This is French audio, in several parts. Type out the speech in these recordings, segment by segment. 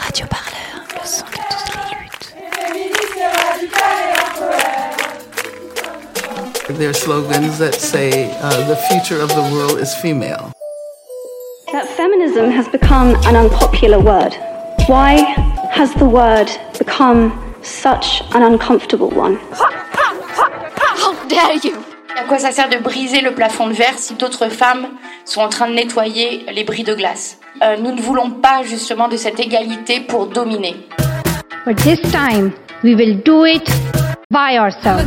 Radio Parleur, le son de toutes les luttes. There are slogans that say uh, the future of the world is female. That feminism has become an unpopular word. Why has the word become such an uncomfortable one? How dare you? À quoi ça sert de briser le plafond de verre si d'autres femmes sont en train de nettoyer les bris de glace? Euh, Nous ne voulons pas justement de cette égalité pour dominer. But this time, we will do it by ourselves.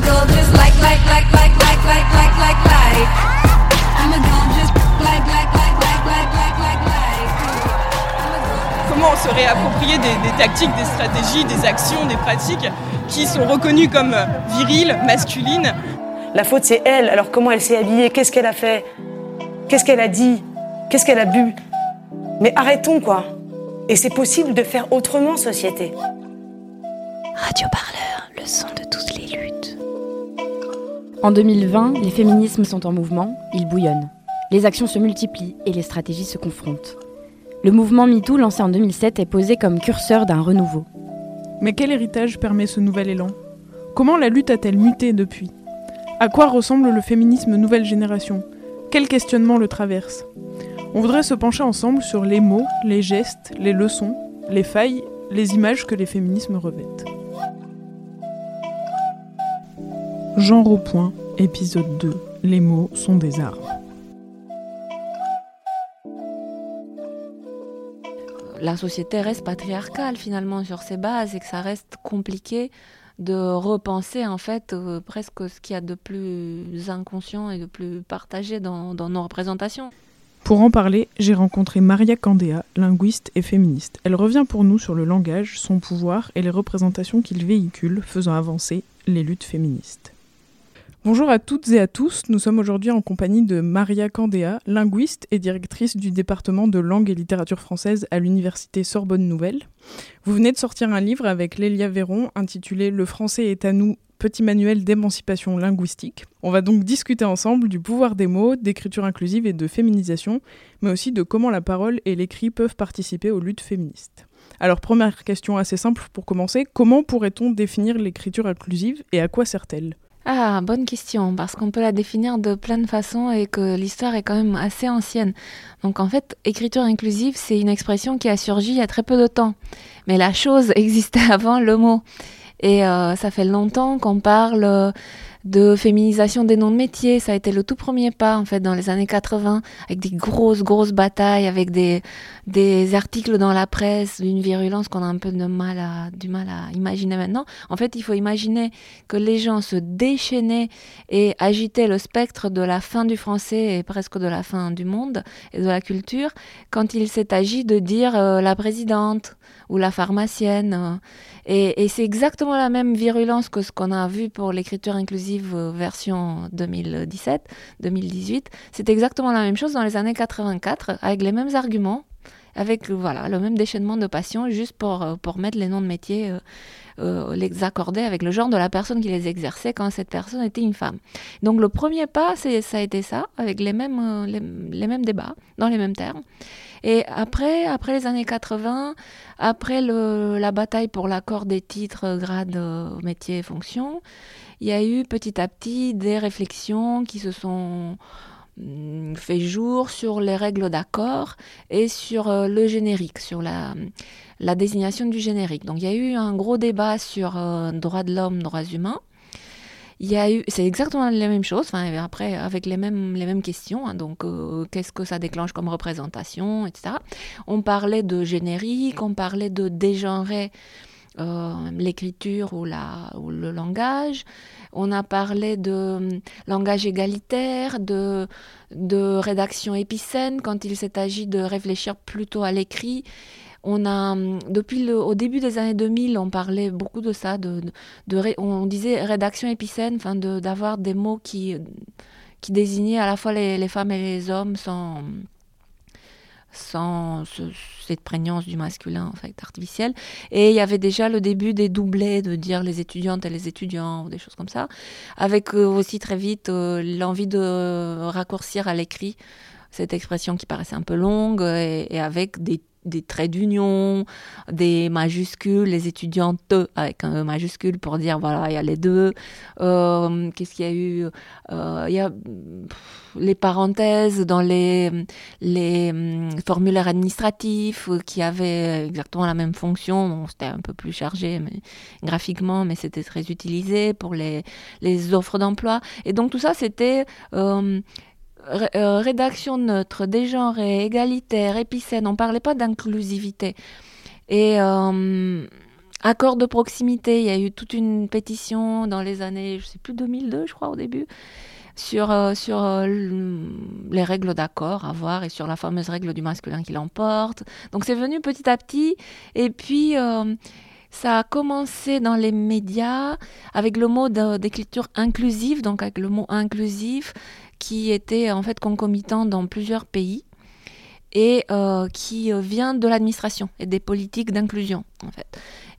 comment se réapproprier des, des tactiques, des stratégies, des actions, des pratiques qui sont reconnues comme viriles, masculines. La faute, c'est elle. Alors comment elle s'est habillée Qu'est-ce qu'elle a fait Qu'est-ce qu'elle a dit Qu'est-ce qu'elle a bu Mais arrêtons, quoi. Et c'est possible de faire autrement, société. Radio Parleur, le son de toutes les luttes. En 2020, les féminismes sont en mouvement, ils bouillonnent. Les actions se multiplient et les stratégies se confrontent. Le mouvement MeToo, lancé en 2007, est posé comme curseur d'un renouveau. Mais quel héritage permet ce nouvel élan? Comment la lutte a-t-elle muté depuis? À quoi ressemble le féminisme nouvelle génération? Quels questionnements le traversent On voudrait se pencher ensemble sur les mots, les gestes, les leçons, les failles, les images que les féminismes revêtent. Genre au point, épisode 2. Les mots sont des armes. la société reste patriarcale finalement sur ses bases et que ça reste compliqué de repenser en fait euh, presque ce qu'il y a de plus inconscient et de plus partagé dans, dans nos représentations. Pour en parler, j'ai rencontré Maria Candéa, linguiste et féministe. Elle revient pour nous sur le langage, son pouvoir et les représentations qu'il véhicule, faisant avancer les luttes féministes. Bonjour à toutes et à tous, nous sommes aujourd'hui en compagnie de Maria Candéa, linguiste et directrice du département de langue et littérature française à l'université Sorbonne Nouvelle. Vous venez de sortir un livre avec Lélia Véron intitulé Le français est à nous, petit manuel d'émancipation linguistique. On va donc discuter ensemble du pouvoir des mots, d'écriture inclusive et de féminisation, mais aussi de comment la parole et l'écrit peuvent participer aux luttes féministes. Alors première question assez simple pour commencer, comment pourrait-on définir l'écriture inclusive et à quoi sert-elle? Ah, bonne question, parce qu'on peut la définir de plein de façons et que l'histoire est quand même assez ancienne. Donc en fait, écriture inclusive, c'est une expression qui a surgi il y a très peu de temps. Mais la chose existait avant le mot. Et euh, ça fait longtemps qu'on parle de féminisation des noms de métiers. Ça a été le tout premier pas, en fait, dans les années 80, avec des grosses, grosses batailles, avec des, des articles dans la presse d'une virulence qu'on a un peu de mal à, du mal à imaginer maintenant. En fait, il faut imaginer que les gens se déchaînaient et agitaient le spectre de la fin du français et presque de la fin du monde et de la culture quand il s'est agi de dire euh, la présidente ou la pharmacienne. Et, et c'est exactement la même virulence que ce qu'on a vu pour l'écriture inclusive euh, version 2017-2018. C'est exactement la même chose dans les années 84, avec les mêmes arguments, avec voilà le même déchaînement de passion, juste pour, euh, pour mettre les noms de métiers, euh, euh, les accorder avec le genre de la personne qui les exerçait quand cette personne était une femme. Donc le premier pas, ça a été ça, avec les mêmes, euh, les, mêmes débats, dans les mêmes termes. Et après, après les années 80, après la bataille pour l'accord des titres, grades, euh, métiers, fonctions, il y a eu petit à petit des réflexions qui se sont mm, fait jour sur les règles d'accord et sur euh, le générique, sur la, désignation du générique. Donc il y a eu un gros débat sur euh, droits de l'homme, droits humains. Il y a eu, c'est exactement la même chose, enfin, après avec les mêmes, les mêmes questions, hein, donc euh, qu'est-ce que ça déclenche comme représentation, etc. On parlait de générique, on parlait de dégenrer l'écriture ou, la, ou le langage. On a parlé de euh, langage égalitaire, de, de rédaction épicène, quand il s'est agi de réfléchir plutôt à l'écrit. On a, depuis le, au début des années 2000, on parlait beaucoup de ça, de, de, on disait rédaction épicène, enfin de, d'avoir des mots qui, qui désignaient à la fois les, les femmes et les hommes sans, sans ce- cette prégnance du masculin en fait artificiel et il y avait déjà le début des doublets de dire les étudiantes et les étudiants ou des choses comme ça. Avec euh, aussi très vite euh, l'envie de raccourcir à l'écrit cette expression qui paraissait un peu longue et avec des des traits d'union, des majuscules, les étudiantes avec un E majuscule pour dire voilà, il y a les deux. Euh, Qu'est-ce qu'il y a eu? Euh, Il y a les parenthèses dans les, les hum, formulaires administratifs qui avaient exactement la même fonction. Bon, c'était un peu plus chargé graphiquement, mais c'était très utilisé pour les, les offres d'emploi. Et donc tout ça, c'était... Euh, euh, rédaction neutre, dégenrée, égalitaire, épicène, on parlait pas d'inclusivité. Et euh, accord de proximité, il y a eu toute une pétition dans les années, je sais plus, 2002 je crois au début, sur, euh, sur les règles d'accord à voir et sur la fameuse règle du masculin qui l'emporte. Donc c'est venu petit à petit et puis... ça a commencé dans les médias avec le mot d'écriture inclusive, donc avec le mot inclusif, qui était en fait concomitant dans plusieurs pays et euh, qui euh, vient de l'administration et des politiques d'inclusion en fait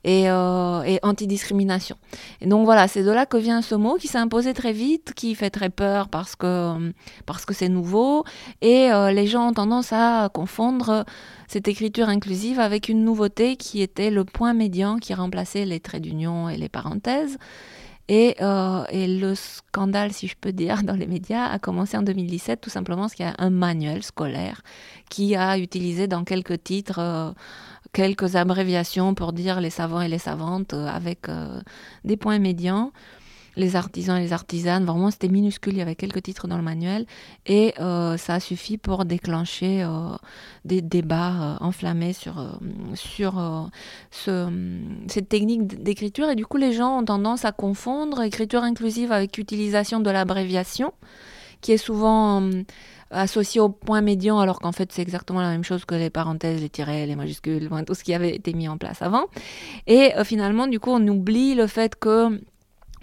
et, euh, et antidiscrimination. Et donc voilà, c'est de là que vient ce mot qui s'est imposé très vite, qui fait très peur parce que parce que c'est nouveau et euh, les gens ont tendance à confondre cette écriture inclusive avec une nouveauté qui était le point médian qui remplaçait les traits d'union et les parenthèses. Et, euh, et le scandale, si je peux dire, dans les médias a commencé en 2017, tout simplement parce qu'il y a un manuel scolaire qui a utilisé dans quelques titres euh, quelques abréviations pour dire les savants et les savantes euh, avec des points médians. Les artisans et les artisanes, vraiment c'était minuscule, il y avait quelques titres dans le manuel. Et euh, ça a suffi pour déclencher euh, des débats euh, enflammés sur, sur ce, cette technique d'écriture. Et du coup les gens ont tendance à confondre écriture inclusive avec utilisation de l'abréviation qui est souvent associé au point médian alors qu'en fait c'est exactement la même chose que les parenthèses, les tirets, les majuscules, tout ce qui avait été mis en place avant. Et finalement du coup on oublie le fait que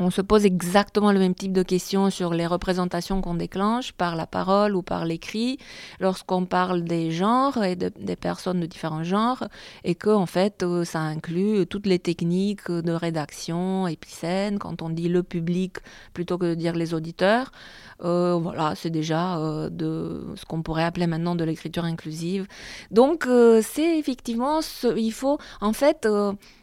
on se pose exactement le même type de questions sur les représentations qu'on déclenche par la parole ou par l'écrit lorsqu'on parle des genres et de- des personnes de différents genres et que en fait euh, ça inclut toutes les techniques de rédaction épicène quand on dit le public plutôt que de dire les auditeurs. Euh, voilà c'est déjà euh, de ce qu'on pourrait appeler maintenant de l'écriture inclusive. Donc c'est effectivement ce, il faut en fait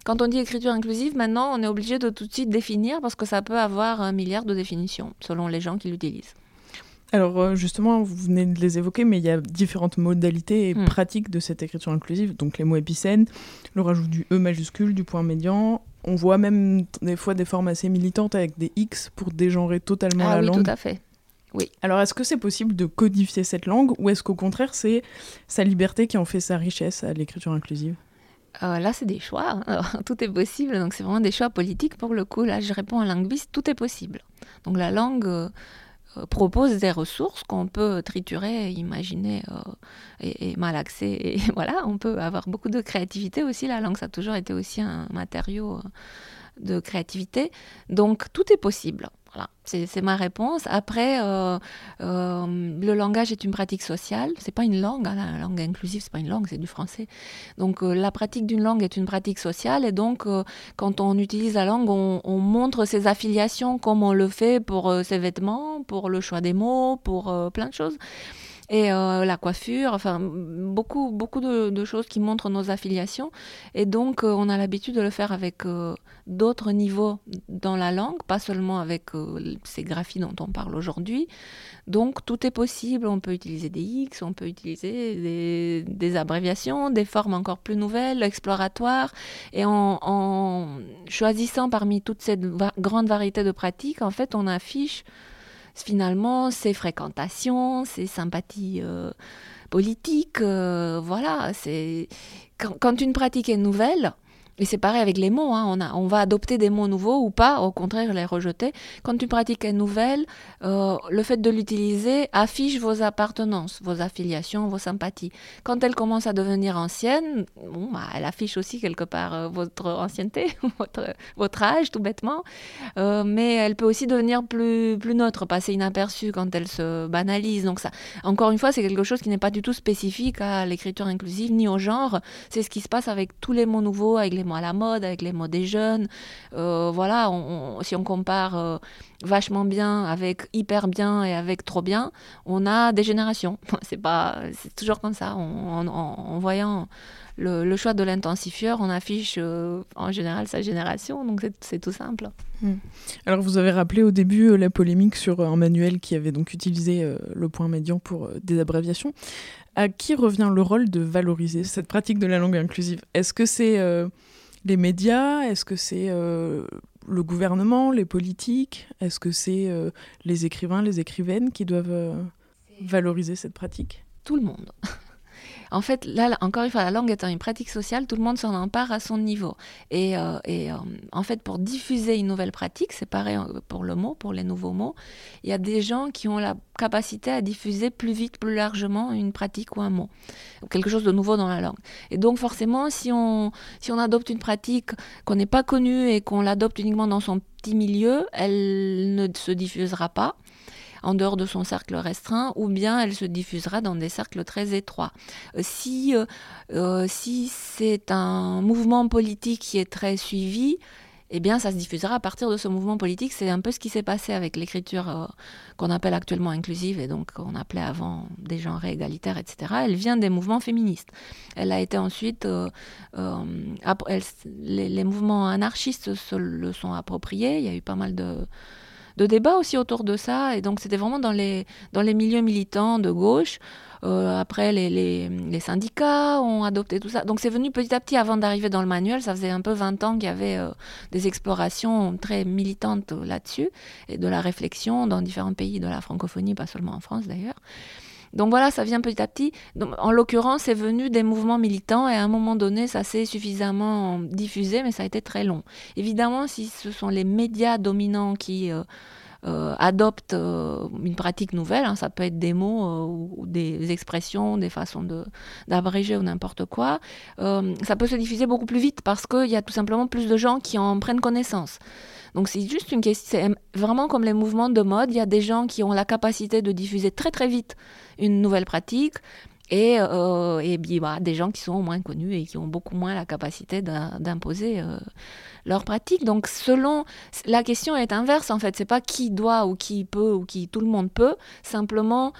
quand on dit écriture inclusive, maintenant, on est obligé de tout de suite définir parce que ça peut avoir un milliard de définitions selon les gens qui l'utilisent. Alors euh, justement, vous venez de les évoquer, mais il y a différentes modalités et Hmm. pratiques de cette écriture inclusive. Donc les mots épicènes, le rajout du E majuscule, du point médian. On voit même des fois des formes assez militantes avec des X pour dégenrer totalement Ah la oui, langue. tout à fait. Oui. Alors est-ce que c'est possible de codifier cette langue ou est-ce qu'au contraire c'est sa liberté qui en fait sa richesse à l'écriture inclusive? Euh, là, c'est des choix. hein. Tout est possible. Donc, c'est vraiment des choix politiques pour le coup. Là, je réponds en linguiste, tout est possible. Donc, la langue euh, euh, propose des ressources qu'on peut triturer, imaginer et, et malaxer. Et voilà, on peut avoir beaucoup de créativité aussi. La langue, ça a toujours été aussi un matériau de créativité. Donc, tout est possible. Voilà, c'est ma réponse. Après, euh, euh, le langage est une pratique sociale. C'est pas une langue. hein, la langue inclusive, c'est pas une langue, c'est du français. Donc euh, la pratique d'une langue est une pratique sociale et donc quand on utilise la langue, on, on montre ses affiliations comme on le fait pour ses vêtements, pour le choix des mots, pour plein de choses. Et euh, la coiffure, enfin beaucoup, beaucoup de, choses qui montrent nos affiliations. Et donc euh, on a l'habitude de le faire avec euh, d'autres niveaux dans la langue, pas seulement avec ces graphies dont on parle aujourd'hui. Donc tout est possible, on peut utiliser des X, on peut utiliser des, abréviations, des formes encore plus nouvelles, exploratoires, et en, en choisissant parmi toute cette grande variété de pratiques, en fait, on affiche finalement ses fréquentations, ses sympathies euh, politiques, euh, voilà, c'est quand, quand une pratique est nouvelle, et c'est pareil avec les mots, hein, on, a, on va adopter des mots nouveaux ou pas, au contraire les rejeter. Quand une pratique est nouvelle, euh, le fait de l'utiliser affiche vos appartenances, vos affiliations, vos sympathies. Quand elle commence à devenir ancienne, bon, bah, elle affiche aussi quelque part euh, votre ancienneté, votre, votre âge tout bêtement, Euh, mais elle peut aussi devenir plus, plus neutre, passer inaperçue quand elle se banalise. Donc ça, encore une fois, c'est quelque chose qui n'est pas du tout spécifique à l'écriture inclusive ni au genre. C'est ce qui se passe avec tous les mots nouveaux, avec les à la mode, avec les mots des jeunes. Euh, voilà, si on compare euh, vachement bien avec hyper bien et avec trop bien, on a des générations. C'est pas, c'est toujours comme ça. En voyant le, choix de l'intensifieur, on affiche euh, en général sa génération, donc c'est tout simple. Hmm. Alors vous avez rappelé au début la polémique sur un manuel qui avait donc utilisé le point médian pour des abréviations. À qui revient le rôle de valoriser cette pratique de la langue inclusive? Est-ce que c'est les médias Est-ce que c'est le gouvernement, les politiques Est-ce que c'est les écrivains, les écrivaines qui doivent valoriser cette pratique? Tout le monde. En fait, là, encore une fois, la langue étant une pratique sociale, tout le monde s'en empare à son niveau. Et, euh, euh, en fait, pour diffuser une nouvelle pratique, c'est pareil euh, pour le mot, pour les nouveaux mots, il y a des gens qui ont la capacité à diffuser plus vite, plus largement une pratique ou un mot, quelque chose de nouveau dans la langue. Et donc forcément, si on, si on adopte une pratique qu'on n'est pas connue et qu'on l'adopte uniquement dans son petit milieu, elle ne se diffusera pas en dehors de son cercle restreint, ou bien elle se diffusera dans des cercles très étroits. Euh, si, euh, euh, si c'est un mouvement politique qui est très suivi, eh bien, ça se diffusera à partir de ce mouvement politique. C'est un peu ce qui s'est passé avec l'écriture qu'on appelle actuellement inclusive et donc qu'on appelait avant des genres égalitaires, etc. Elle vient des mouvements féministes. Elle a été ensuite, les, les, mouvements anarchistes se le sont appropriés. Il y a eu pas mal de de débats aussi autour de ça. Et donc, c'était vraiment dans les, dans les milieux militants de gauche. Euh, après, les, les, syndicats ont adopté tout ça. Donc, c'est venu petit à petit avant d'arriver dans le manuel. Ça faisait un peu 20 ans qu'il y avait euh, des explorations très militantes là-dessus et de la réflexion dans différents pays de la francophonie, pas seulement en France d'ailleurs. Donc voilà, ça vient petit à petit. en l'occurrence, c'est venu des mouvements militants et à un moment donné, ça s'est suffisamment diffusé, mais ça a été très long. Évidemment, si ce sont les médias dominants qui euh, euh, adoptent euh, une pratique nouvelle, hein, ça peut être des mots ou des expressions, des façons d'abréger ou n'importe quoi, ça peut se diffuser beaucoup plus vite parce qu'il y a tout simplement plus de gens qui en prennent connaissance. Donc c'est juste une question, c'est vraiment comme les mouvements de mode, il y a des gens qui ont la capacité de diffuser très très vite une nouvelle pratique. Et, euh, et bah, des gens qui sont moins connus et qui ont beaucoup moins la capacité d'imposer euh, leur pratique. Donc, selon la question est inverse en fait, c'est pas qui doit ou qui peut ou qui tout le monde peut. Simplement,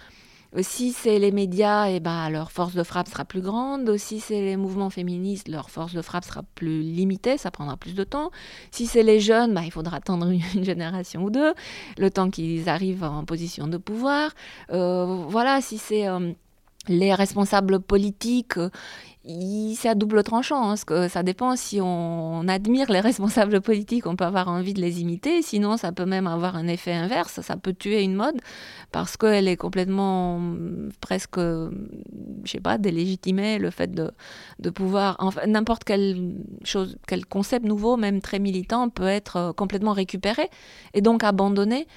si c'est les médias, et eh ben, leur force de frappe sera plus grande. Si c'est les mouvements féministes, leur force de frappe sera plus limitée, ça prendra plus de temps. Si c'est les jeunes, ben, il faudra attendre une génération ou deux, le temps qu'ils arrivent en position de pouvoir. Euh, voilà, si c'est... Euh, les responsables politiques, c'est à double tranchant, hein, parce que ça dépend si on, admire les responsables politiques, on peut avoir envie de les imiter, sinon ça peut même avoir un effet inverse, ça peut tuer une mode, parce qu'elle est complètement presque, je sais pas, délégitimée, le fait de, pouvoir, enfin, n'importe quel concept nouveau, même très militant, peut être euh, complètement récupéré, et donc abandonné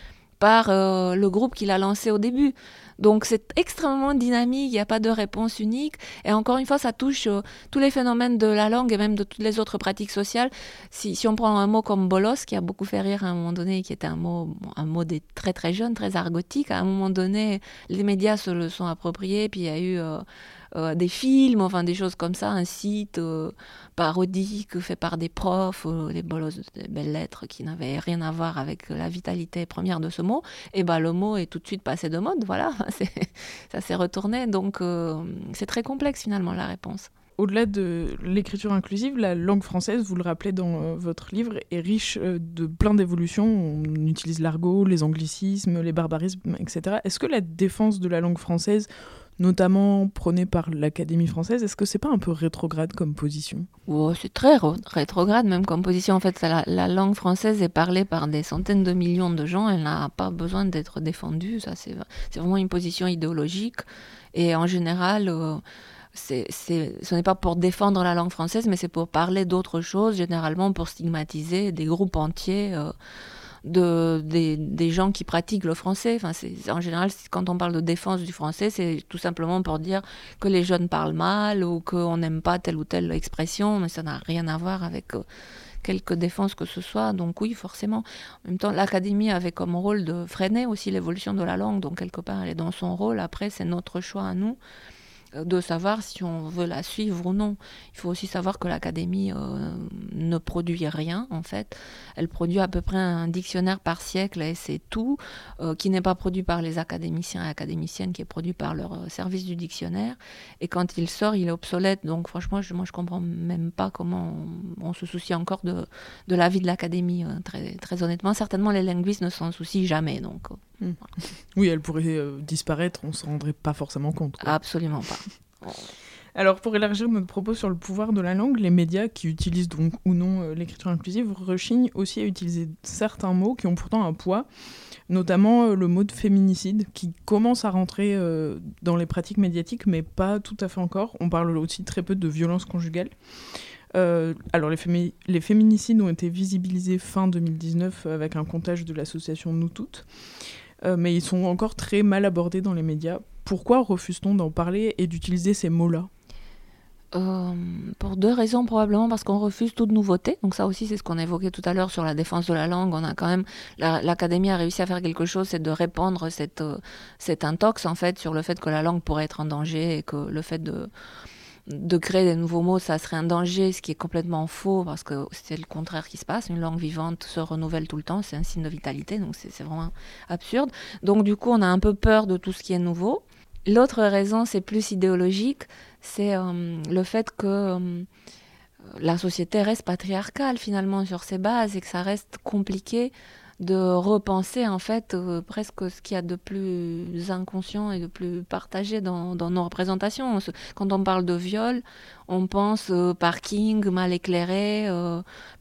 par euh, le groupe qui l'a lancé au début. Donc c'est extrêmement dynamique, il n'y a pas de réponse unique. Et encore une fois, ça touche euh, tous les phénomènes de la langue et même de toutes les autres pratiques sociales. Si, si, on prend un mot comme bolos, qui a beaucoup fait rire à un moment donné, qui était un mot, un mot des très très jeunes, très argotique, à un moment donné, les médias se le sont appropriés, puis il y a eu... Euh, euh, des films, enfin des choses comme ça, un site euh, parodique fait par des profs, euh, les bolos des belles lettres qui n'avaient rien à voir avec la vitalité première de ce mot, et ben le mot est tout de suite passé de mode, voilà, ça s'est retourné, donc c'est très complexe finalement la réponse au-delà de l'écriture inclusive, la langue française, vous le rappelez dans votre livre, est riche de plein d'évolutions. On utilise l'argot, les anglicismes, les barbarismes, etc. Est-ce que la défense de la langue française notamment prôné par l'Académie française. Est-ce que c'est pas un peu rétrograde comme position? Oh, C'est très rétrograde même comme position. En fait, la, langue française est parlée par des centaines de millions de gens. Elle n'a pas besoin d'être défendue. Ça, c'est vraiment une position idéologique. Et en général, euh, ce n'est pas pour défendre la langue française, mais c'est pour parler d'autres choses, généralement pour stigmatiser des groupes entiers. Euh, de, des, gens qui pratiquent le français. Enfin, en général, quand on parle de défense du français, c'est tout simplement pour dire que les jeunes parlent mal ou qu'on n'aime pas telle ou telle expression, mais ça n'a rien à voir avec euh, quelque défense que ce soit. Donc oui, forcément. En même temps, l'académie avait comme rôle de freiner aussi l'évolution de la langue, donc quelque part, elle est dans son rôle. Après, c'est notre choix à nous. De savoir si on veut la suivre ou non. Il faut aussi savoir que l'Académie euh, ne produit rien, en fait. Elle produit à peu près un dictionnaire par siècle, et c'est tout, euh, qui n'est pas produit par les académiciens et académiciennes, qui est produit par leur euh, service du dictionnaire. Et quand il sort, il est obsolète. Donc franchement, je, moi, je comprends même pas comment on, se soucie encore de, de la vie de l'Académie, très, très honnêtement. Certainement, les linguistes ne s'en soucient jamais. Donc, hmm. Oui, elle pourrait disparaître, on ne se rendrait pas forcément compte. Absolument pas. Alors, pour élargir notre propos sur le pouvoir de la langue, les médias qui utilisent donc ou non euh, l'écriture inclusive rechignent aussi à utiliser certains mots qui ont pourtant un poids, notamment euh, le mot de féminicide qui commence à rentrer euh, dans les pratiques médiatiques, mais pas tout à fait encore. On parle aussi très peu de violence conjugale. alors, les, les, féminicides ont été visibilisés fin 2019 avec un comptage de l'association Nous Toutes, mais ils sont encore très mal abordés dans les médias pourquoi refuse-t-on d'en parler et d'utiliser ces mots-là? Euh, pour deux raisons probablement parce qu'on refuse toute nouveauté. Donc ça aussi c'est ce qu'on évoquait tout à l'heure sur la défense de la langue. On a quand même l'académie a réussi à faire quelque chose, c'est de répandre cette euh, intox en fait sur le fait que la langue pourrait être en danger et que le fait de de créer des nouveaux mots, ça serait un danger, ce qui est complètement faux, parce que c'est le contraire qui se passe. Une langue vivante se renouvelle tout le temps, c'est un signe de vitalité, donc c'est vraiment absurde. Donc du coup, on a un peu peur de tout ce qui est nouveau. L'autre raison, c'est plus idéologique, c'est euh, le fait que euh, la société reste patriarcale finalement sur ses bases et que ça reste compliqué de repenser en fait euh, presque ce qu'il y a de plus inconscient et de plus partagé dans, nos représentations. Quand on parle de viol, on pense parking mal éclairé,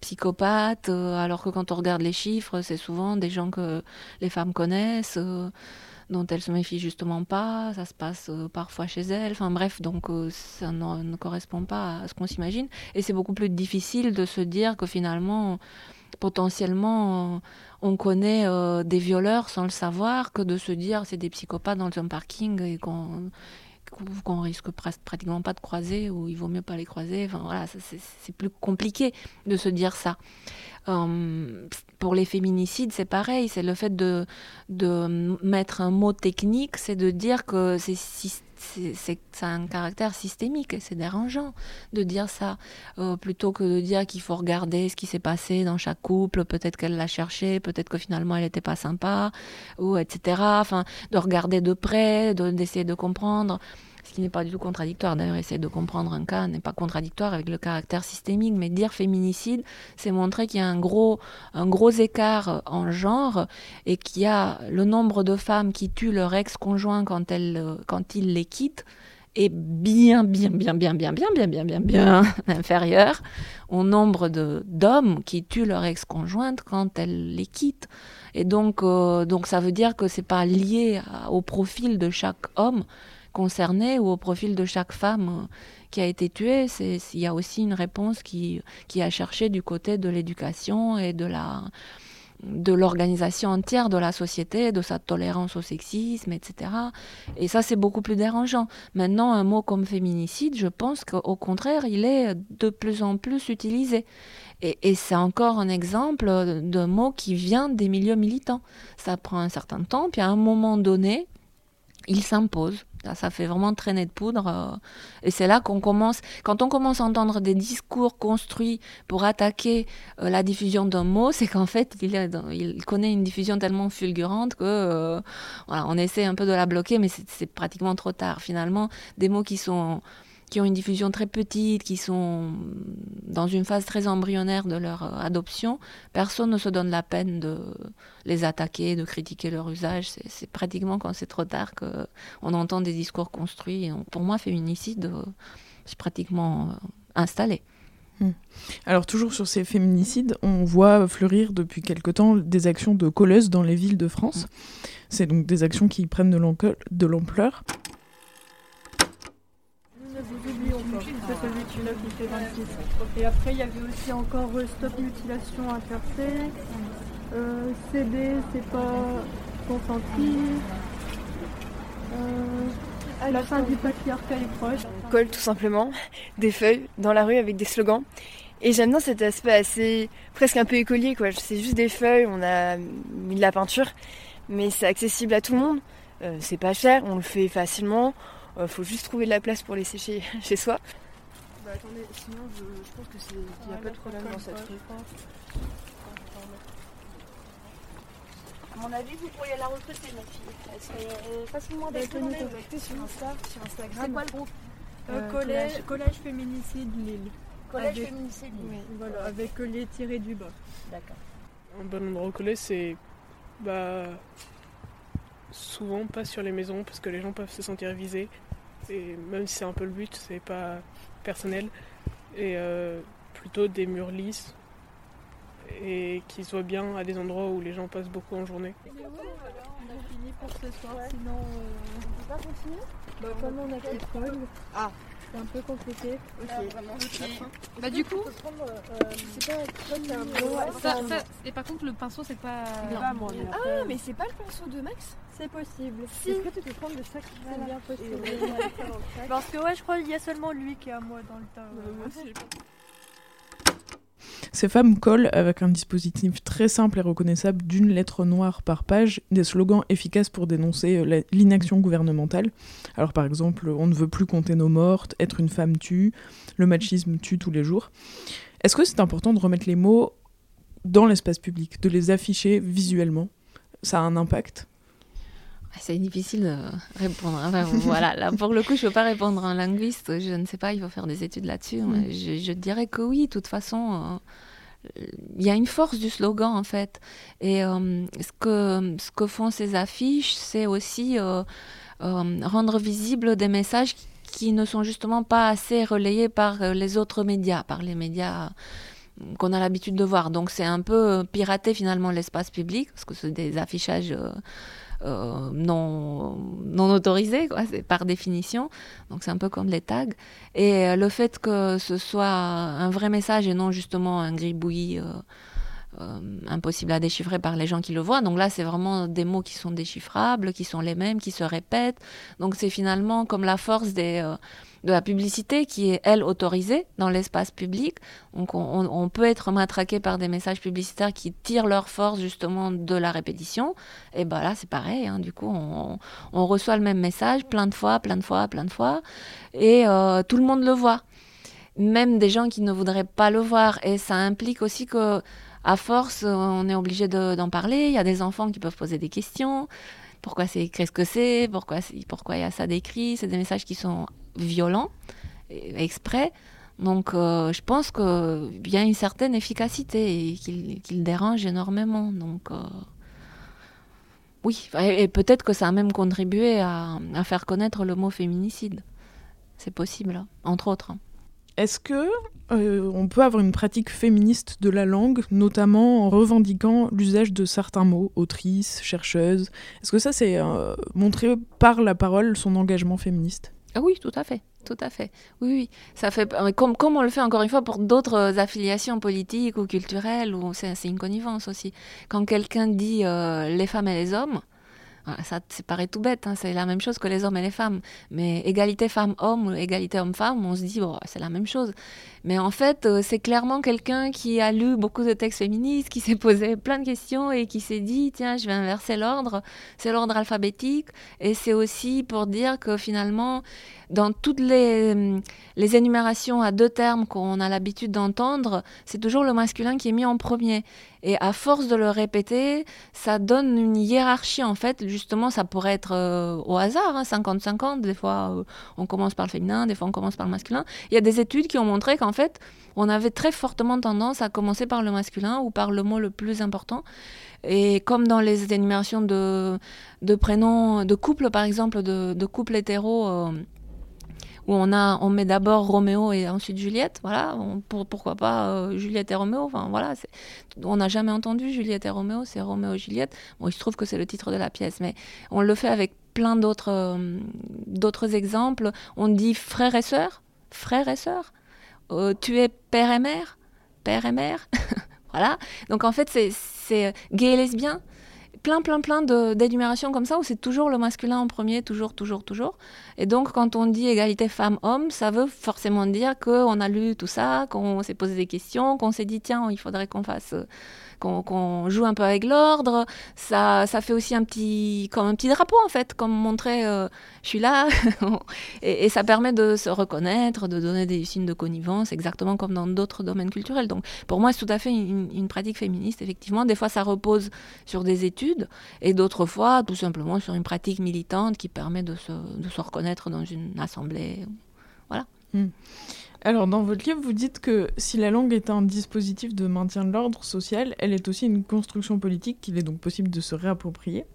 psychopathe, alors que quand on regarde les chiffres, c'est souvent des gens que les femmes connaissent dont elle se méfie justement pas, ça se passe euh, parfois chez elle, enfin bref, donc euh, ça ne, correspond pas à ce qu'on s'imagine. Et c'est beaucoup plus difficile de se dire que finalement, potentiellement, on connaît euh, des violeurs sans le savoir, que de se dire c'est des psychopathes dans un parking et qu'on qu'on risque pratiquement pas de croiser ou il vaut mieux pas les croiser. Enfin voilà, c'est plus compliqué de se dire ça. Euh, pour les féminicides, c'est pareil, c'est le fait de, de mettre un mot technique, c'est de dire que c'est c'est un caractère systémique c'est dérangeant de dire ça. Euh, plutôt que de dire qu'il faut regarder ce qui s'est passé dans chaque couple peut-être qu'elle l'a cherché peut-être que finalement elle n'était pas sympa ou etc enfin de regarder de près d'essayer de comprendre ce qui n'est pas du tout contradictoire. D'ailleurs, essayer de comprendre un cas n'est pas contradictoire avec le caractère systémique, mais dire féminicide, c'est montrer qu'il y a un gros, un gros écart en genre et qu'il y a le nombre de femmes qui tuent leur ex-conjoint quand, quand il les quitte est bien, bien, bien, bien, bien, bien, bien, bien, bien, bien inférieur au nombre d'hommes qui tuent leur ex-conjointe quand elle les quitte. Et donc, donc ça veut dire que c'est pas lié au profil de chaque homme, concernée ou au profil de chaque femme euh, qui a été tuée. Il y a aussi une réponse qui, qui a cherché du côté de l'éducation et de la de l'organisation entière de la société, de sa tolérance au sexisme, etc. Et ça, c'est beaucoup plus dérangeant. Maintenant, un mot comme féminicide, je pense qu'au contraire, il est de plus en plus utilisé. Et, et c'est encore un exemple d'un mot qui vient des milieux militants. Ça prend un certain temps, puis à un moment donné, il s'impose. Ça fait vraiment traîner de poudre. Euh, et c'est là qu'on commence, quand on commence à entendre des discours construits pour attaquer euh, la diffusion d'un mot, c'est qu'en fait, il, il, connaît une diffusion tellement fulgurante que euh, voilà, on essaie un peu de la bloquer, mais c'est pratiquement trop tard. Finalement, des mots qui sont qui ont une diffusion très petite, qui sont dans une phase très embryonnaire de leur euh, adoption, personne ne se donne la peine de les attaquer, de critiquer leur usage. C'est pratiquement quand c'est trop tard qu'on entend des discours construits. pour moi, féminicide, euh, c'est pratiquement euh, installé. Hmm. Alors toujours sur ces féminicides, on voit fleurir depuis quelque temps des actions de colleuses dans les villes de France. C'est donc des actions qui prennent de l'ampleur vous oublions pas. C'est celui qui fait 26. Et après, il y avait aussi encore euh, Stop Mutilation Intersexe. Euh, CD, c'est pas consenti. Euh, la fin du patriarcat est proche. Colle tout simplement, des feuilles dans la rue avec des slogans. Et j'aime bien cet aspect assez presque un peu écolier quoi. C'est juste des feuilles, on a mis de la peinture, mais c'est accessible à tout le monde. Euh, c'est pas cher, on le fait facilement. Il faut juste trouver de la place pour les sécher chez soi. Bah attendez, sinon je, je pense que c'est qu'il n'y a pas de problème dans cette rue. À mon avis, vous pourriez la recruter, ma fille. Elle serait euh, facilement Bah, tenez, détournée. contactez sur Insta, sur Instagram. C'est quoi le groupe Euh, Euh, collège, collège. collège féminicide Lille. Collège Avec- féminicide Lille. Voilà, avec euh, les tirés du bas. D'accord. Un bon endroit au collège, c'est bah, souvent pas sur les maisons parce que les gens peuvent se sentir visés. Et même si c'est un peu le but, c'est pas personnel. Et euh, plutôt des murs lisses et qui soient bien à des endroits où les gens passent beaucoup en journée. On a fini pour ce soir, sinon euh, on peut pas continuer? Bah comme on a fait l'école, Ah. C'est un peu compliqué. Bah du coup, c'est pas très ça, ça- et par contre le pinceau c'est pas. Ah, mais c'est pas le pinceau de Max C'est possible. Si. Est-ce que tu peux prendre de chaque C'est bien possible? Parce que ouais, je crois qu'il y a seulement lui qui est à moi dans le tas. Ces femmes collent, avec un dispositif très simple et reconnaissable d'une lettre noire par page, des slogans efficaces pour dénoncer euh, l'inaction gouvernementale. Alors par exemple, on ne veut plus compter nos mortes, être une femme tue, le machisme tue tous les jours. Est-ce que c'est important de remettre les mots dans l'espace public, de les afficher visuellement? Ça a un impact? C'est difficile de répondre. Enfin, voilà, là, pour le coup, je ne peux pas répondre un linguiste. Je ne sais pas, il faut faire des études là-dessus. Mm. Je, je dirais que oui, de toute façon, euh, il y a une force du slogan, en fait. Et euh, ce, que, ce que font ces affiches, c'est aussi euh, rendre visibles des messages qui ne sont justement pas assez relayés par les autres médias, par les médias qu'on a l'habitude de voir. Donc c'est un peu pirater finalement l'espace public, parce que c'est des affichages euh, non, non autorisés, quoi, c'est par définition. Donc c'est un peu comme les tags. Et euh, le fait que ce soit un vrai message et non justement un gribouillis euh, impossible à déchiffrer par les gens qui le voient. Donc là, c'est vraiment des mots qui sont déchiffrables, qui sont les mêmes, qui se répètent. Donc c'est finalement comme la force des, de la publicité qui est, elle, autorisée dans l'espace public. Donc on, peut être matraqué par des messages publicitaires qui tirent leur force justement de la répétition. Et ben là, c'est pareil. hein. Du coup, on, reçoit le même message plein de fois, plein de fois, plein de fois. Et euh, tout le monde le voit même des gens qui ne voudraient pas le voir. Et ça implique aussi que, à force, on est obligé de- d'en parler. Il y a des enfants qui peuvent poser des questions. Pourquoi c'est écrit ce que c'est- pourquoi il y a ça décrit? C'est des messages qui sont violents, et- exprès. Donc, euh, je pense qu'il y a une certaine efficacité et qu'il dérange énormément. Donc, euh, oui, et, peut-être que ça a même contribué à, faire connaître le mot féminicide. C'est possible, entre autres. Est-ce que euh, on peut avoir une pratique féministe de la langue, notamment en revendiquant l'usage de certains mots, autrice, chercheuse Est-ce que ça, c'est euh, montrer par la parole son engagement féministe? Ah oui, tout à fait, tout à fait. Oui, oui. Ça fait mais comme comme on le fait encore une fois pour d'autres euh, affiliations politiques ou culturelles, ou c'est c'est une connivence aussi. Quand quelqu'un dit euh, les femmes et les hommes. Ah, Ça, ça paraît tout bête, hein, c'est la même chose que les hommes et les femmes. Mais égalité femmes-hommes ou égalité homme-femme, on se dit, bon, c'est la même chose. Mais en fait, euh, c'est clairement quelqu'un qui a lu beaucoup de textes féministes, qui s'est posé plein de questions et qui s'est dit, tiens, je vais inverser l'ordre. C'est l'ordre alphabétique. Et c'est aussi pour dire que finalement, dans toutes les, les énumérations à deux termes qu'on a l'habitude d'entendre, c'est toujours le masculin qui est mis en premier. Et à force de le répéter, ça donne une hiérarchie en fait. Justement, ça pourrait être euh, au hasard, hein, 50-50. Des fois, euh, on commence par le féminin, des fois, on commence par le masculin. Il y a des études qui ont montré qu'en fait, on avait très fortement tendance à commencer par le masculin ou par le mot le plus important. Et comme dans les énumérations de, de prénoms, de couples par exemple, de, de couples hétéros, euh, où on, a, on met d'abord Roméo et ensuite Juliette, voilà, on- pour, pourquoi pas euh, Juliette et Roméo, enfin voilà, on n'a jamais entendu Juliette et Roméo, c'est Roméo et Juliette. Bon, il se trouve que c'est le titre de la pièce, mais on le fait avec plein d'autres euh, d'autres exemples. On dit frère et sœur, frère et sœur. Euh, tu es père et mère, père et mère. voilà. Donc en fait, c'est gay et lesbien. Plein, plein, plein d'énumérations comme ça où c'est toujours le masculin en premier, toujours, toujours, toujours. Et donc, quand on dit égalité femmes-hommes, ça veut forcément dire qu'on a lu tout ça, qu'on s'est posé des questions, qu'on s'est dit, tiens, il faudrait qu'on fasse qu'on joue un peu avec l'ordre. Ça, ça fait aussi un petit, comme un petit drapeau en fait, comme montrer euh, je suis là. et, ça permet de se reconnaître, de donner des signes de connivence, exactement comme dans d'autres domaines culturels. Donc pour moi, c'est tout à fait une, pratique féministe, effectivement. Des fois, ça repose sur des études et d'autres fois, tout simplement sur une pratique militante qui permet de se, de se reconnaître dans une assemblée. Voilà. Hmm. Alors, dans votre livre, vous dites que si la langue est un dispositif de maintien de l'ordre social, elle est aussi une construction politique qu'il est donc possible de se réapproprier.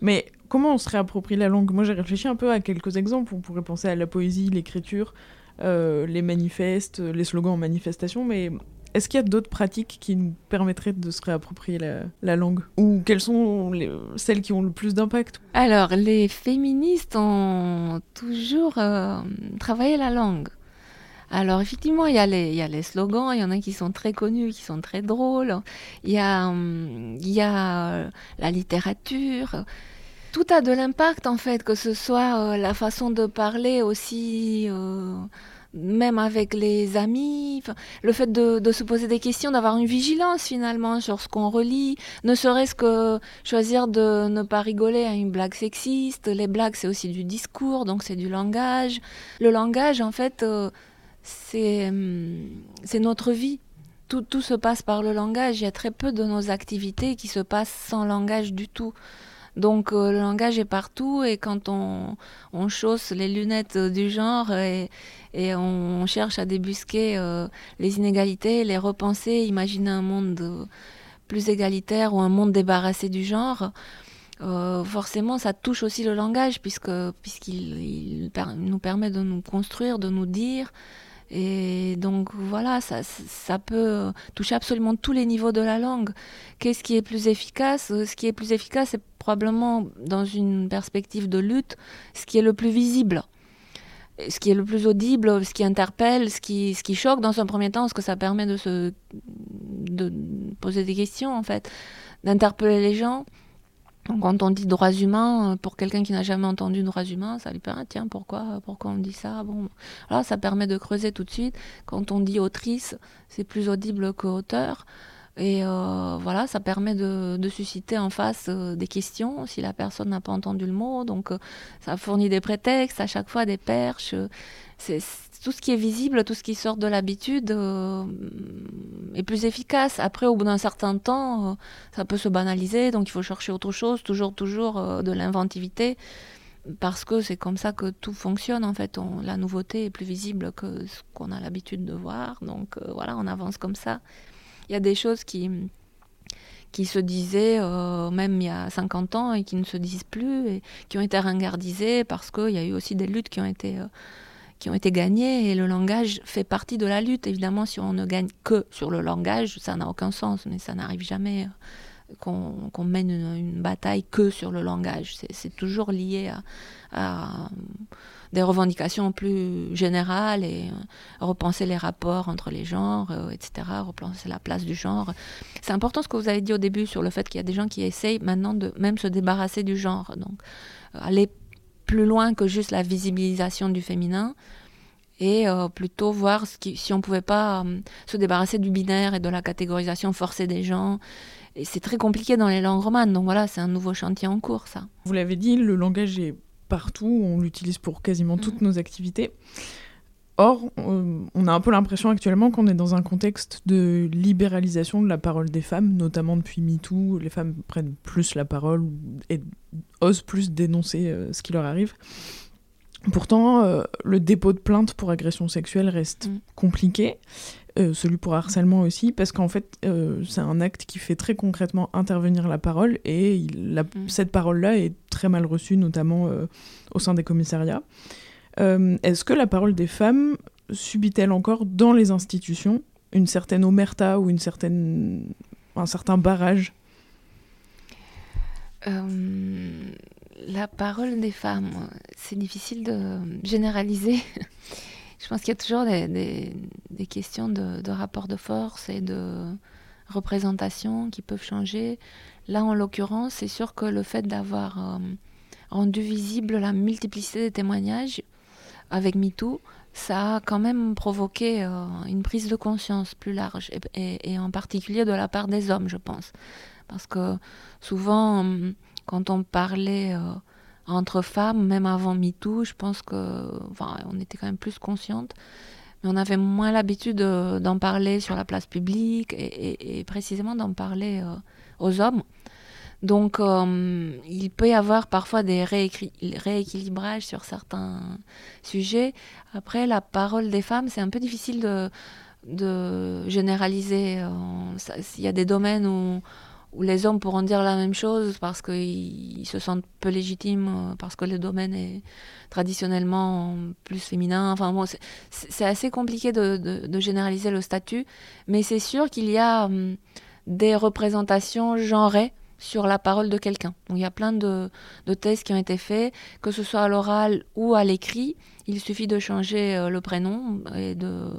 Mais comment on se réapproprie la langue? Moi, j'ai réfléchi un peu à quelques exemples. On pourrait penser à la poésie, l'écriture, euh, les manifestes, les slogans en manifestation, mais est-ce qu'il y a d'autres pratiques qui nous permettraient de se réapproprier la, langue? Ou quelles sont celles qui ont le plus d'impact? Alors, les féministes ont toujours euh, travaillé la langue. Alors effectivement, il y, a les, slogans, il y en a qui sont très connus, qui sont très drôles. Il y a, hum, il y a euh, la littérature. Tout a de l'impact en fait, que ce soit euh, la façon de parler aussi. Euh, même avec les amis, le fait de, se poser des questions, d'avoir une vigilance finalement sur ce qu'on relit, ne serait-ce que choisir de ne pas rigoler à une blague sexiste. Les blagues, c'est aussi du discours, donc c'est du langage. Le langage, en fait, c'est notre vie. Tout, se passe par le langage. Il y a très peu de nos activités qui se passent sans langage du tout. Donc euh, le langage est partout et quand on, chausse les lunettes du genre et, on cherche à débusquer euh, les inégalités, les repenser, imaginer un monde euh, plus égalitaire ou un monde débarrassé du genre, forcément ça touche aussi le langage puisqu'il nous permet de nous construire, de nous dire, et donc voilà, ça, peut toucher absolument tous les niveaux de la langue. Qu'est-ce qui est plus efficace? Ce qui est plus efficace, c'est probablement dans une perspective de lutte, ce qui est le plus visible. Ce qui est le plus audible, ce qui interpelle, ce qui, ce qui choque dans un premier temps, ce que ça permet de se de poser des questions en fait, d'interpeller les gens quand on dit droits humains, euh, pour quelqu'un qui n'a jamais entendu droits humains, ça lui permet, ah, tiens, pourquoi, pourquoi on dit ça? Bon, ça permet de creuser tout de suite. Quand on dit autrice, c'est plus audible que auteur. Et euh, voilà, ça permet de, susciter en face euh, des questions si la personne n'a pas entendu le mot. Donc, ça fournit des prétextes, à chaque fois des perches. Tout ce qui est visible, tout ce qui sort de l'habitude euh, est plus efficace. Après, au bout d'un certain temps, euh, ça peut se banaliser, donc il faut chercher autre chose, toujours, toujours euh, de l'inventivité, parce que c'est comme ça que tout fonctionne en fait. la nouveauté est plus visible que ce qu'on a l'habitude de voir, donc voilà, on avance comme ça. Il y a des choses qui qui se disaient même il y a 50 ans et qui ne se disent plus et qui ont été ringardisées parce qu'il y a eu aussi des luttes qui ont été ont été gagnés et le langage fait partie de la lutte. Évidemment, si on ne gagne que sur le langage, ça n'a aucun sens, mais ça n'arrive jamais euh, qu'on mène une, bataille que sur le langage. C'est toujours lié à, des revendications plus générales et euh, repenser les rapports entre les genres, euh, etc., repenser la place du genre. C'est important ce que vous avez dit au début sur le fait qu'il y a des gens qui essayent maintenant de même se débarrasser du genre. Donc, aller plus loin que juste la visibilisation du féminin et euh, plutôt voir ce qui, si on pouvait pas euh, se débarrasser du binaire et de la catégorisation forcée des gens. Et c'est très compliqué dans les langues romanes, donc voilà, c'est un nouveau chantier en cours, ça. Vous l'avez dit, le langage est partout, on l'utilise pour quasiment toutes mhm. nos activités. Or, euh, on a un peu l'impression actuellement qu'on est dans un contexte de libéralisation de la parole des femmes, notamment depuis MeToo. Les femmes prennent plus la parole et osent plus dénoncer euh, ce qui leur arrive. Pourtant, euh, le dépôt de plainte pour agression sexuelle reste mm. compliqué, celui pour harcèlement aussi, parce qu'en fait, c'est un acte qui fait très concrètement intervenir la parole, et mm. cette parole-là est très mal reçue, notamment au sein des commissariats. Euh, est-ce que la parole des femmes subit-elle encore dans les institutions une certaine omerta ou un certain barrage? Euh, La parole des femmes, c'est difficile de généraliser. Je pense qu'il y a toujours des, questions de, de, rapport de force et de représentations qui peuvent changer. Là, en l'occurrence, c'est sûr que le fait d'avoir rendu visible la multiplicité des témoignages avec MeToo, ça a quand même provoqué une prise de conscience plus large, et, en particulier de la part des hommes, je pense. Parce que souvent, quand on parlait entre femmes, même avant MeToo, je pense que, enfin, on était quand même plus consciente, mais on avait moins l'habitude d'en parler sur la place publique et, précisément d'en parler euh, aux hommes. Donc, euh, il peut y avoir parfois des rééquilibrages sur certains sujets. Après, la parole des femmes, c'est un peu difficile de, généraliser. Euh, il y a des domaines où les hommes pourront dire la même chose parce qu'ils se sentent peu légitimes, euh, parce que le domaine est traditionnellement plus féminin. Enfin c'est assez compliqué de, généraliser le statut, mais c'est sûr qu'il y a hum, des représentations genrées sur la parole de quelqu'un. il y a plein de, tests qui ont été faits, que ce soit à l'oral ou à l'écrit. Il suffit de changer euh, le prénom et de.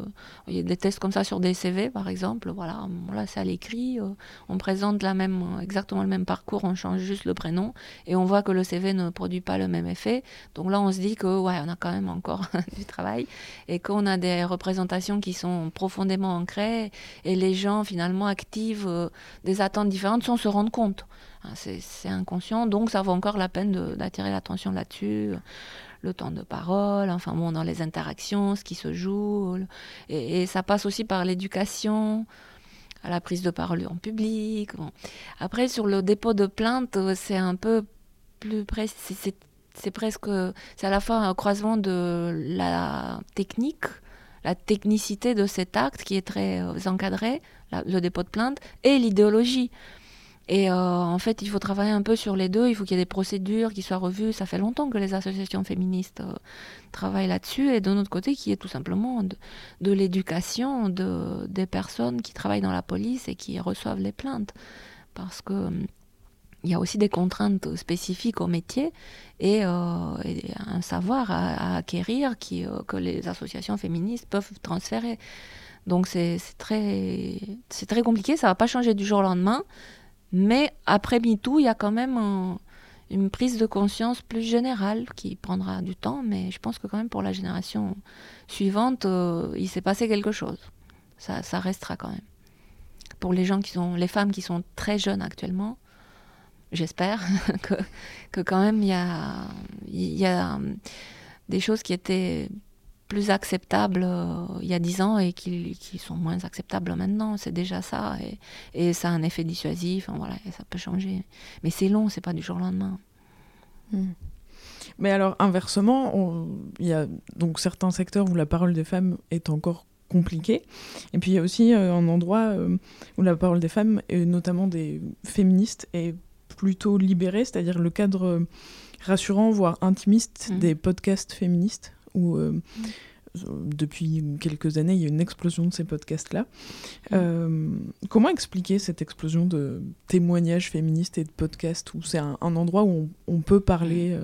Il y a des tests comme ça sur des CV, par exemple. Voilà, là c'est à l'écrit. Euh, on présente la même, exactement le même parcours, on change juste le prénom et on voit que le CV ne produit pas le même effet. Donc là, on se dit que ouais, on a quand même encore du travail et qu'on a des représentations qui sont profondément ancrées et les gens finalement activent euh, des attentes différentes sans se rendre compte. Hein, c'est inconscient, donc ça vaut encore la peine d'attirer l'attention là-dessus le temps de parole, enfin bon, dans les interactions, ce qui se joue. Et, ça passe aussi par l'éducation, à la prise de parole en public. Après, sur le dépôt de plainte, c'est un peu plus précis. C'est presque, c'est à la fois un croisement de la technique, la technicité de cet acte qui est très euh, encadré, le dépôt de plainte, et l'idéologie. Et euh, en fait, il faut travailler un peu sur les deux. Il faut qu'il y ait des procédures qui soient revues. Ça fait longtemps que les associations féministes euh, travaillent là-dessus. Et d'un autre côté, qu'il y ait tout simplement de, l'éducation de, des personnes qui travaillent dans la police et qui reçoivent les plaintes. Parce que hum, il y a aussi des contraintes spécifiques au métier et, euh, un savoir à, acquérir qui, que les associations féministes peuvent transférer. Donc c'est très compliqué, ça ne va pas changer du jour au lendemain. Mais après MeToo, il y a quand même une prise de conscience plus générale qui prendra du temps, mais je pense que quand même pour la génération suivante, euh, il s'est passé quelque chose. Ça, restera quand même. Pour les gens qui sont, les femmes qui sont très jeunes actuellement, j'espère que, que, quand même il y a, y a des choses qui étaient plus acceptables euh, il y a dix ans et qui, qui, sont moins acceptables maintenant. C'est déjà ça. Et, et, ça a un effet dissuasif. voilà, ça peut changer. Mais c'est long, c'est pas du jour au lendemain. Hmm. Mais alors, inversement, il y a donc certains secteurs où la parole des femmes est encore compliquée. Et puis il y a aussi euh, un endroit euh, où la parole des femmes, et notamment des féministes, est plutôt libérée, c'est-à-dire le cadre rassurant, voire intimiste hmm. des podcasts féministes où euh, depuis quelques années, il y a une explosion de ces podcasts-là. Mm. Euh, comment expliquer cette explosion de témoignages féministes et de podcasts où c'est un, endroit où on, peut parler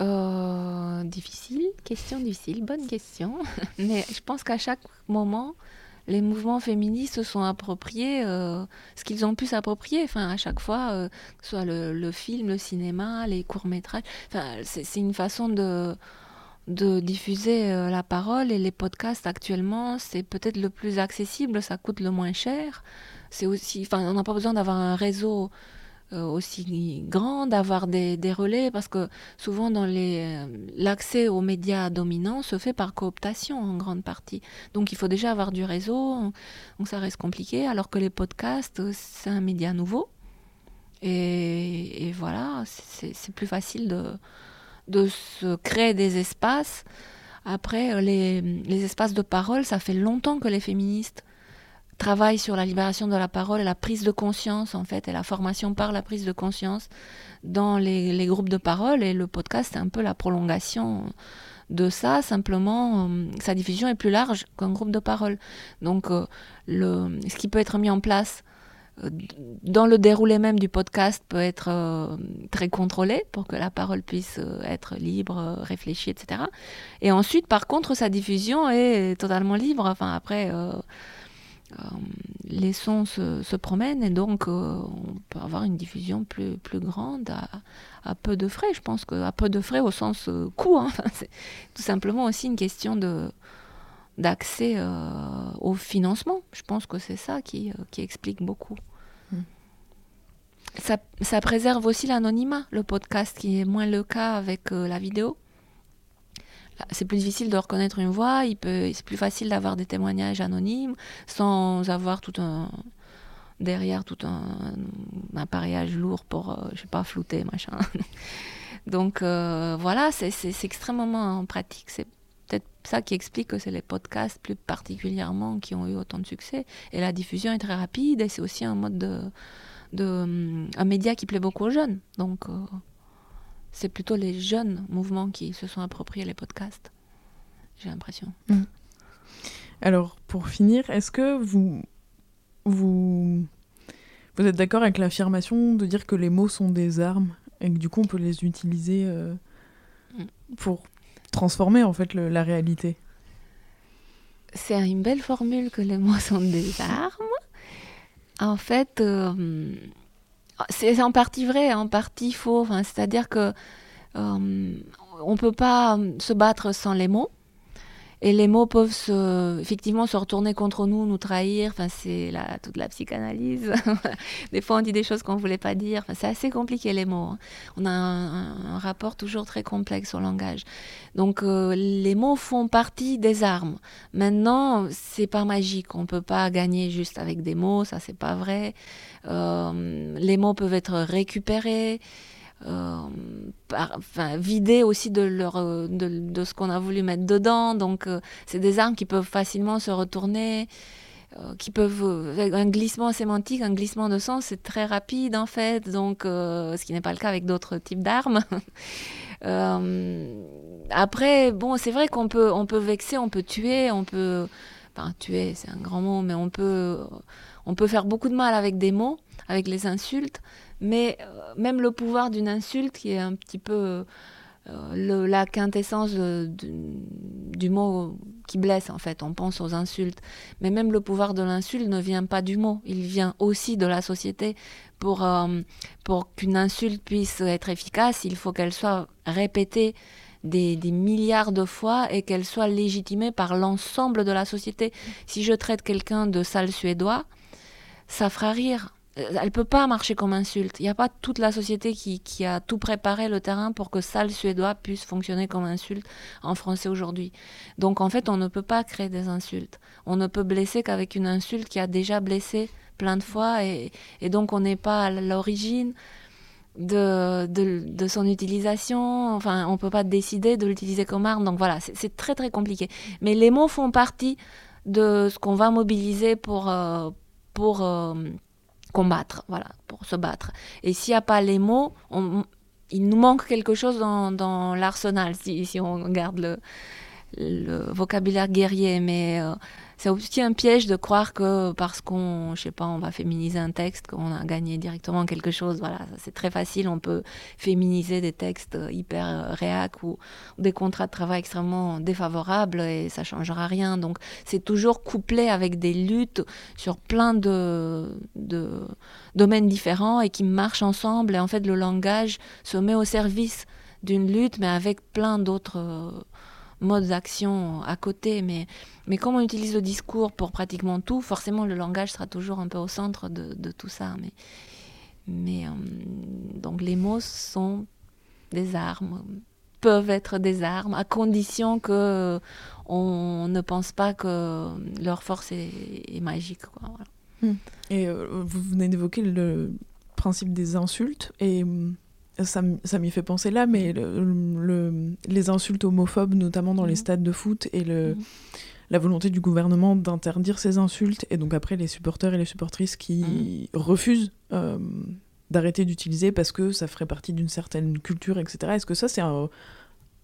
euh? difficile, question difficile, bonne question. Mais je pense qu'à chaque moment, les mouvements féministes se sont appropriés ce qu'ils ont pu s'approprier. Enfin, à chaque fois, que ce soit le, le, film, le cinéma, les courts métrages. Enfin, c'est une façon de de diffuser euh, la parole et les podcasts actuellement, c'est peut-être le plus accessible, ça coûte le moins cher. C'est aussi, enfin, on n'a pas besoin d'avoir un réseau euh, aussi grand, d'avoir des, relais, parce que souvent dans les euh, l'accès aux médias dominants se fait par cooptation en grande partie. Donc il faut déjà avoir du réseau, donc ça reste compliqué. Alors que les podcasts, c'est un média nouveau, et, et voilà, c'est plus facile de de se créer des espaces. Après, euh, les, les, espaces de parole, ça fait longtemps que les féministes travaillent sur la libération de la parole et la prise de conscience, en fait, et la formation par la prise de conscience dans les, les groupes de parole. Et le podcast, c'est un peu la prolongation de ça. Simplement, euh, sa diffusion est plus large qu'un groupe de parole. Donc, euh, le, ce qui peut être mis en place dans le déroulé même du podcast peut être euh, très contrôlé pour que la parole puisse euh, être libre, euh, réfléchie, etc. Et ensuite, par contre, sa diffusion est totalement libre. Enfin, après, les sons se, promènent et donc on peut avoir une diffusion plus, plus grande à, à, peu de frais. Je pense qu'à peu de frais au sens coût. Hein. C'est tout simplement aussi une question de d'accès au financement. Je pense que c'est ça qui, qui explique beaucoup. Ça, ça, préserve aussi l'anonymat, le podcast, qui est moins le cas avec euh, la vidéo. C'est plus difficile de reconnaître une voix, il peut, c'est plus facile d'avoir des témoignages anonymes sans avoir tout un derrière tout un, un appareillage lourd pour, euh, je sais pas, flouter, machin. Donc euh, voilà, c'est, extrêmement pratique. C'est ça qui explique que c'est les podcasts plus particulièrement qui ont eu autant de succès. Et la diffusion est très rapide et c'est aussi un mode de de, euh, un média qui plaît beaucoup aux jeunes. Donc, euh, c'est plutôt les jeunes mouvements qui se sont appropriés les podcasts, j'ai l'impression. Mm. Alors, pour finir, est-ce que vous, vous, vous êtes d'accord avec l'affirmation de dire que les mots sont des armes et que du coup on peut les utiliser euh, mm. pour transformer en fait la réalité C'est une belle formule que les mots sont des armes. En fait, euh, c'est en partie vrai, en partie faux. Enfin, C'est-à-dire que euh, on peut pas se battre sans les mots. Et les mots peuvent se, effectivement se retourner contre nous, nous trahir. Enfin, c'est la, toute la psychanalyse. des fois, on dit des choses qu'on ne voulait pas dire. Enfin, c'est assez compliqué, les mots. Hein. On a un, rapport toujours très complexe au langage. Donc, euh, les mots font partie des armes. Maintenant, c'est pas magique. On ne peut pas gagner juste avec des mots. Ça, c'est pas vrai. Euh, les mots peuvent être récupérés par, enfin, vider aussi de, leur, euh, de, ce qu'on a voulu mettre dedans. Donc, euh, c'est des armes qui peuvent facilement se retourner, euh, qui peuvent. Euh, un glissement sémantique, un glissement de sens, c'est très rapide en fait, donc, ce qui n'est pas le cas avec d'autres types d'armes. après, bon, c'est vrai qu'on peut, on peut vexer, on peut tuer, on peut. Enfin, tuer, c'est un grand mot, mais on peut, on peut faire beaucoup de mal avec des mots, avec les insultes. Mais euh, même le pouvoir d'une insulte, qui est un petit peu euh, la quintessence de, du mot qui blesse, en fait, on pense aux insultes. Mais même le pouvoir de l'insulte ne vient pas du mot, il vient aussi de la société. Pour, euh, pour qu'une insulte puisse être efficace, il faut qu'elle soit répétée des, milliards de fois et qu'elle soit légitimée par l'ensemble de la société. Si je traite quelqu'un de sale suédois, ça fera rire elle peut pas marcher comme insulte. Il n'y a pas toute la société qui, a tout préparé le terrain pour que sale suédois puisse fonctionner comme insulte en français aujourd'hui. Donc en fait, on ne peut pas créer des insultes. On ne peut blesser qu'avec une insulte qui a déjà blessé plein de fois et, donc on n'est pas à l'origine de, son utilisation. Enfin, on peut pas décider de l'utiliser comme arme. Donc voilà, c'est très très compliqué. Mais les mots font partie de ce qu'on va mobiliser pour, euh, pour euh, combattre, voilà, pour se battre. Et s'il n'y a pas les mots, on, il nous manque quelque chose dans, dans l'arsenal, si, si, on garde le, le vocabulaire guerrier. Mais euh, c'est aussi un piège de croire que parce qu'on, je sais pas, on va féminiser un texte, qu'on a gagné directement quelque chose. Voilà, c'est très facile. On peut féminiser des textes hyper euh, réac ou, des contrats de travail extrêmement défavorables et ça changera rien. Donc c'est toujours couplé avec des luttes sur plein de, de domaines différents et qui marchent ensemble. Et en fait, le langage se met au service d'une lutte, mais avec plein d'autres euh, modes d'action à côté, mais, mais comme on utilise le discours pour pratiquement tout, forcément le langage sera toujours un peu au centre de, tout ça. Mais, mais euh, donc les mots sont des armes, peuvent être des armes, à condition que on ne pense pas que leur force est, magique. Hmm. Et euh, vous venez d'évoquer le principe des insultes et ça, ça m'y fait penser là, mais le, le, les insultes homophobes, notamment dans mmh. les stades de foot, et le, mmh. la volonté du gouvernement d'interdire ces insultes, et donc après les supporters et les supportrices qui mmh. refusent euh, d'arrêter d'utiliser parce que ça ferait partie d'une certaine culture, etc. Est-ce que ça, c'est un,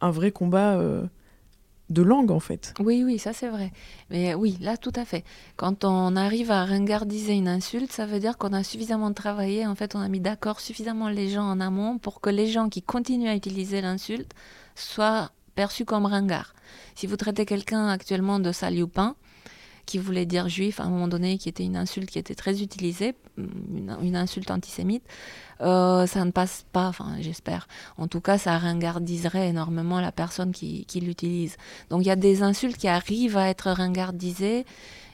un, vrai combat euh, de langue en fait. Oui, oui, ça c'est vrai. Mais oui, là tout à fait. Quand on arrive à ringardiser une insulte, ça veut dire qu'on a suffisamment travaillé, en fait on a mis d'accord suffisamment les gens en amont pour que les gens qui continuent à utiliser l'insulte soient perçus comme ringards. Si vous traitez quelqu'un actuellement de salioupin, qui voulait dire juif à un moment donné, qui était une insulte qui était très utilisée, une, insulte antisémite, euh, ça ne passe pas, enfin j'espère. En tout cas, ça ringardiserait énormément la personne qui, qui l'utilise. Donc il y a des insultes qui arrivent à être ringardisées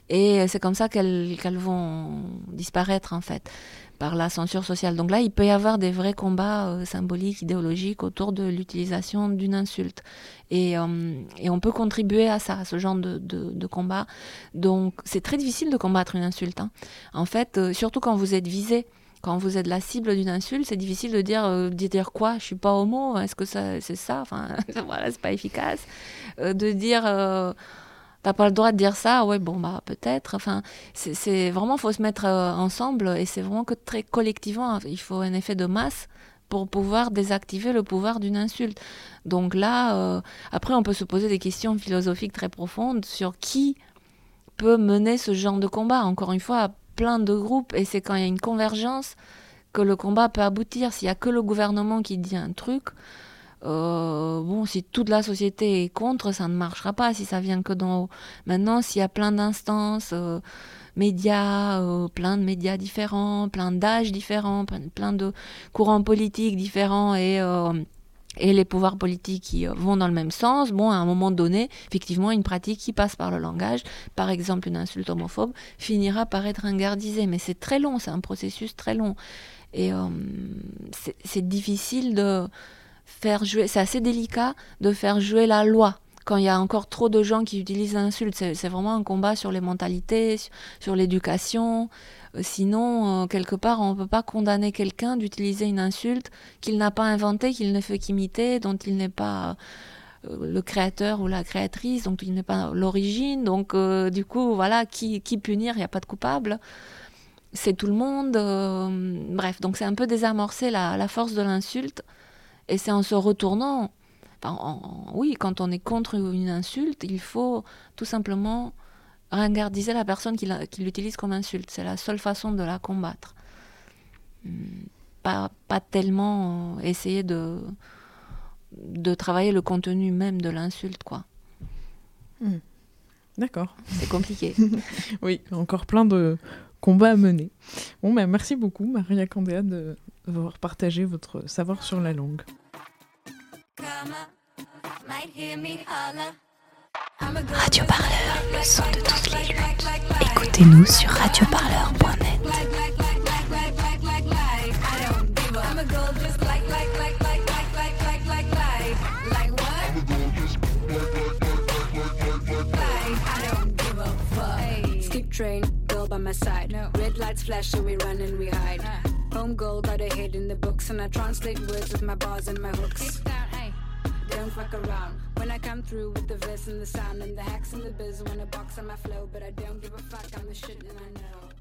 et c'est comme ça qu'elles vont disparaître en fait par la censure sociale. Donc là, il peut y avoir des vrais combats euh, symboliques, idéologiques autour de l'utilisation d'une insulte. Et, euh, et, on peut contribuer à ça, à ce genre de, combat. Donc c'est très difficile de combattre une insulte. Hein. En fait, euh, surtout quand vous êtes visé. Quand vous êtes la cible d'une insulte, c'est difficile de dire, de dire quoi? Je suis pas homo Est-ce que c'est ça? Enfin, voilà, c'est pas efficace. de dire t'as pas le droit de dire ça, ouais, bon, bah, peut-être. Enfin, c'est vraiment, faut se mettre euh, ensemble et c'est vraiment que très collectivement, il faut un effet de masse pour pouvoir désactiver le pouvoir d'une insulte. Donc là, euh, après, on peut se poser des questions philosophiques très profondes sur qui peut mener ce genre de combat. Encore une fois, plein de groupes, et c'est quand il y a une convergence que le combat peut aboutir. S'il y a que le gouvernement qui dit un truc, euh, bon, si toute la société est contre, ça ne marchera pas si ça vient que d'en haut. Maintenant, s'il y a plein d'instances, euh, médias, euh, plein de médias différents, plein d'âges différents, plein de courants politiques différents et les pouvoirs politiques qui vont dans le même sens, bon, à un moment donné, effectivement, une pratique qui passe par le langage, par exemple une insulte homophobe, finira par être ringardisée. Mais c'est très long, c'est un processus très long. Et c'est difficile de, faire jouer, c'est assez délicat de faire jouer la loi quand il y a encore trop de gens qui utilisent l'insulte. C'est vraiment un combat sur les mentalités, sur, l'éducation. Euh, sinon, euh, quelque part, on ne peut pas condamner quelqu'un d'utiliser une insulte qu'il n'a pas inventée, qu'il ne fait qu'imiter, dont il n'est pas euh, le créateur ou la créatrice, donc il n'est pas l'origine. Donc, du coup, voilà, qui, qui punir? Il n'y a pas de coupable. C'est tout le monde. bref, donc c'est un peu désamorcer la force de l'insulte et c'est en se retournant, oui, quand on est contre une insulte, il faut tout simplement ringardiser la personne qui l'utilise comme insulte. C'est la seule façon de la combattre. Hmm, pas, pas tellement essayer de, de travailler le contenu même de l'insulte, quoi. Hmm. D'accord. C'est compliqué. oui, encore plein de combats à mener. Bon, ben, merci beaucoup, Maria Candéa, de, d'avoir partagé votre savoir sur la langue. Radio Parleur, le son de toutes les luttes. Écoutez-nous sur radioparleur.net. train, my side. Red lights flash, so we run and we hide. Home goal, got a head in the books, and I translate words with my bars and my hooks. Don't fuck around when I come through with the verse and the sound and the hacks and the biz. When a box on my flow, but I don't give a fuck. I'm the shit and I know.